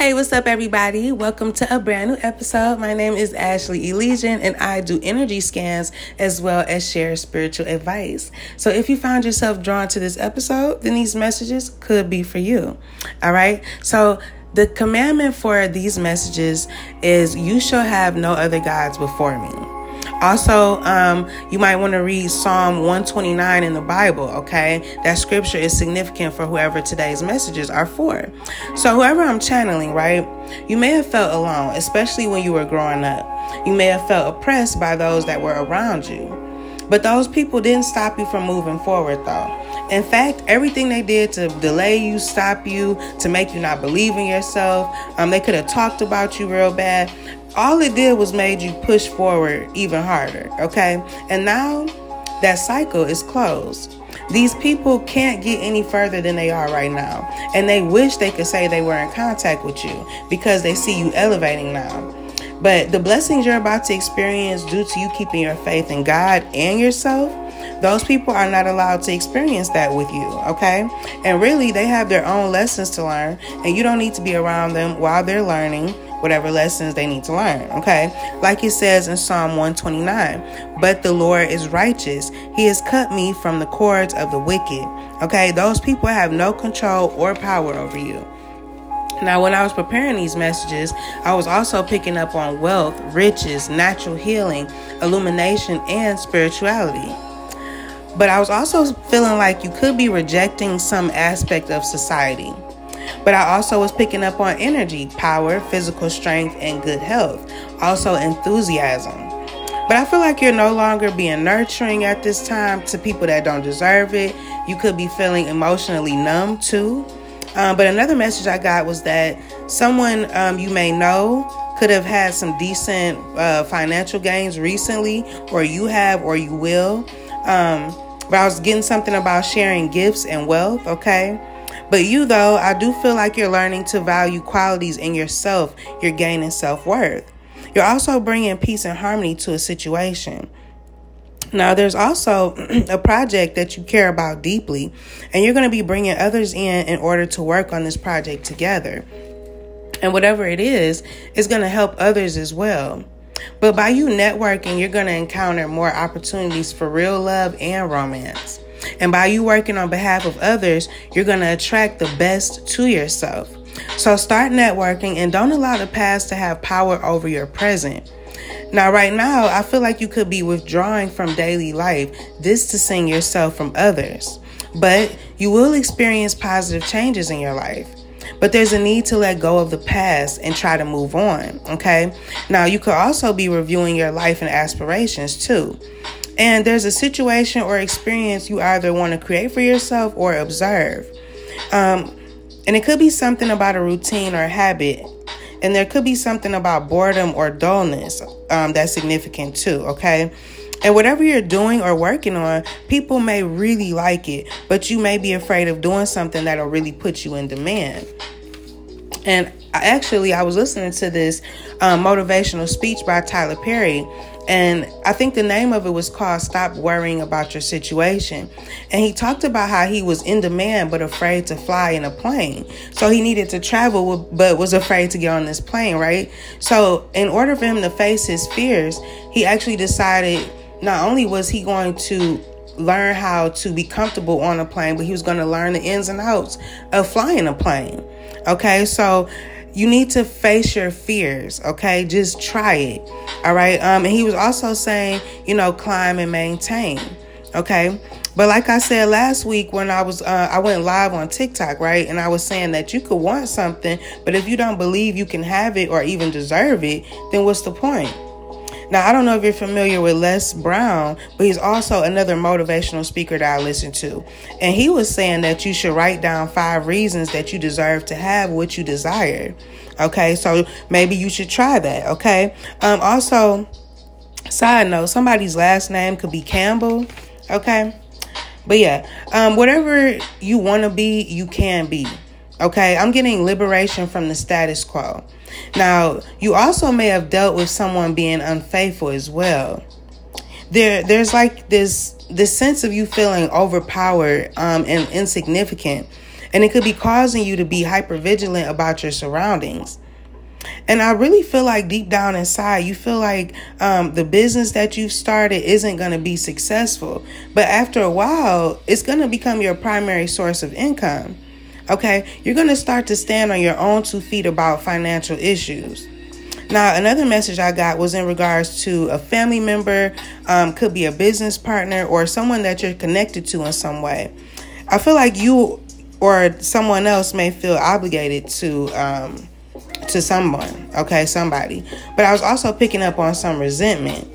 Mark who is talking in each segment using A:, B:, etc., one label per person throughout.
A: Hey, what's up, everybody? Welcome to a brand new episode. My name is Ashley Elysian, and I do energy scans as well as share spiritual advice. So, if you found yourself drawn to this episode, then these messages could be for you. All right. So, the commandment for these messages is you shall have no other gods before me. Also, um, you might want to read Psalm 129 in the Bible, okay? That scripture is significant for whoever today's messages are for. So, whoever I'm channeling, right, you may have felt alone, especially when you were growing up. You may have felt oppressed by those that were around you. But those people didn't stop you from moving forward, though. In fact, everything they did to delay you, stop you, to make you not believe in yourself, um, they could have talked about you real bad all it did was made you push forward even harder, okay? And now that cycle is closed. These people can't get any further than they are right now. And they wish they could say they were in contact with you because they see you elevating now. But the blessings you're about to experience due to you keeping your faith in God and yourself, those people are not allowed to experience that with you, okay? And really, they have their own lessons to learn, and you don't need to be around them while they're learning whatever lessons they need to learn. Okay. Like it says in Psalm 129, but the Lord is righteous. He has cut me from the cords of the wicked. Okay. Those people have no control or power over you. Now, when I was preparing these messages, I was also picking up on wealth, riches, natural healing, illumination, and spirituality. But I was also feeling like you could be rejecting some aspect of society. But I also was picking up on energy, power, physical strength, and good health. Also, enthusiasm. But I feel like you're no longer being nurturing at this time to people that don't deserve it. You could be feeling emotionally numb too. Um, but another message I got was that someone um, you may know could have had some decent uh, financial gains recently, or you have, or you will. Um, but I was getting something about sharing gifts and wealth, okay? But you, though, I do feel like you're learning to value qualities in yourself. You're gaining self worth. You're also bringing peace and harmony to a situation. Now, there's also a project that you care about deeply, and you're going to be bringing others in in order to work on this project together. And whatever it is, is going to help others as well. But by you networking, you're going to encounter more opportunities for real love and romance. And by you working on behalf of others, you're going to attract the best to yourself. So start networking and don't allow the past to have power over your present. Now, right now, I feel like you could be withdrawing from daily life, distancing yourself from others. But you will experience positive changes in your life. But there's a need to let go of the past and try to move on, okay? Now, you could also be reviewing your life and aspirations too. And there's a situation or experience you either want to create for yourself or observe. Um, and it could be something about a routine or a habit. And there could be something about boredom or dullness um, that's significant too, okay? And whatever you're doing or working on, people may really like it, but you may be afraid of doing something that'll really put you in demand. And actually, I was listening to this um, motivational speech by Tyler Perry, and I think the name of it was called Stop Worrying About Your Situation. And he talked about how he was in demand but afraid to fly in a plane. So he needed to travel but was afraid to get on this plane, right? So, in order for him to face his fears, he actually decided not only was he going to learn how to be comfortable on a plane, but he was going to learn the ins and outs of flying a plane. Okay, so you need to face your fears okay? Just try it all right? Um and he was also saying you know climb and maintain okay? But like i said last week when i was uh, i went live on tiktok right? And i was saying that you could want something but if you don't believe you can have it or even deserve it then what's the point now, I don't know if you're familiar with Les Brown, but he's also another motivational speaker that I listen to. And he was saying that you should write down five reasons that you deserve to have what you desire. Okay, so maybe you should try that. Okay, um, also, side note, somebody's last name could be Campbell. Okay, but yeah, um, whatever you want to be, you can be. Okay, I'm getting liberation from the status quo. Now, you also may have dealt with someone being unfaithful as well. There, there's like this this sense of you feeling overpowered um, and insignificant, And it could be causing you to be hyper vigilant about your surroundings. And I really feel like deep down inside, you feel like um, the business that you've started isn't going to be successful. But after a while, it's going to become your primary source of income. Okay, you're going to start to stand on your own two feet about financial issues. Now, another message I got was in regards to a family member, um, could be a business partner, or someone that you're connected to in some way. I feel like you or someone else may feel obligated to um, to someone, okay, somebody. But I was also picking up on some resentment.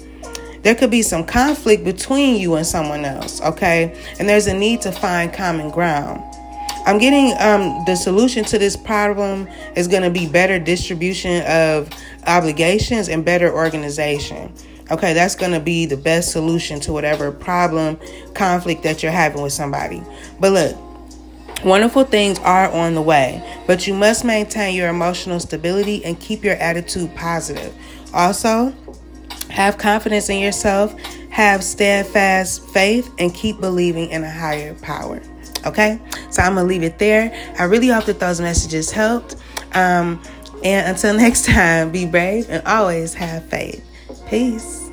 A: There could be some conflict between you and someone else, okay? And there's a need to find common ground. I'm getting um, the solution to this problem is going to be better distribution of obligations and better organization. Okay, that's going to be the best solution to whatever problem, conflict that you're having with somebody. But look, wonderful things are on the way, but you must maintain your emotional stability and keep your attitude positive. Also, have confidence in yourself, have steadfast faith, and keep believing in a higher power. Okay, so I'm gonna leave it there. I really hope that those messages helped. Um, and until next time, be brave and always have faith. Peace.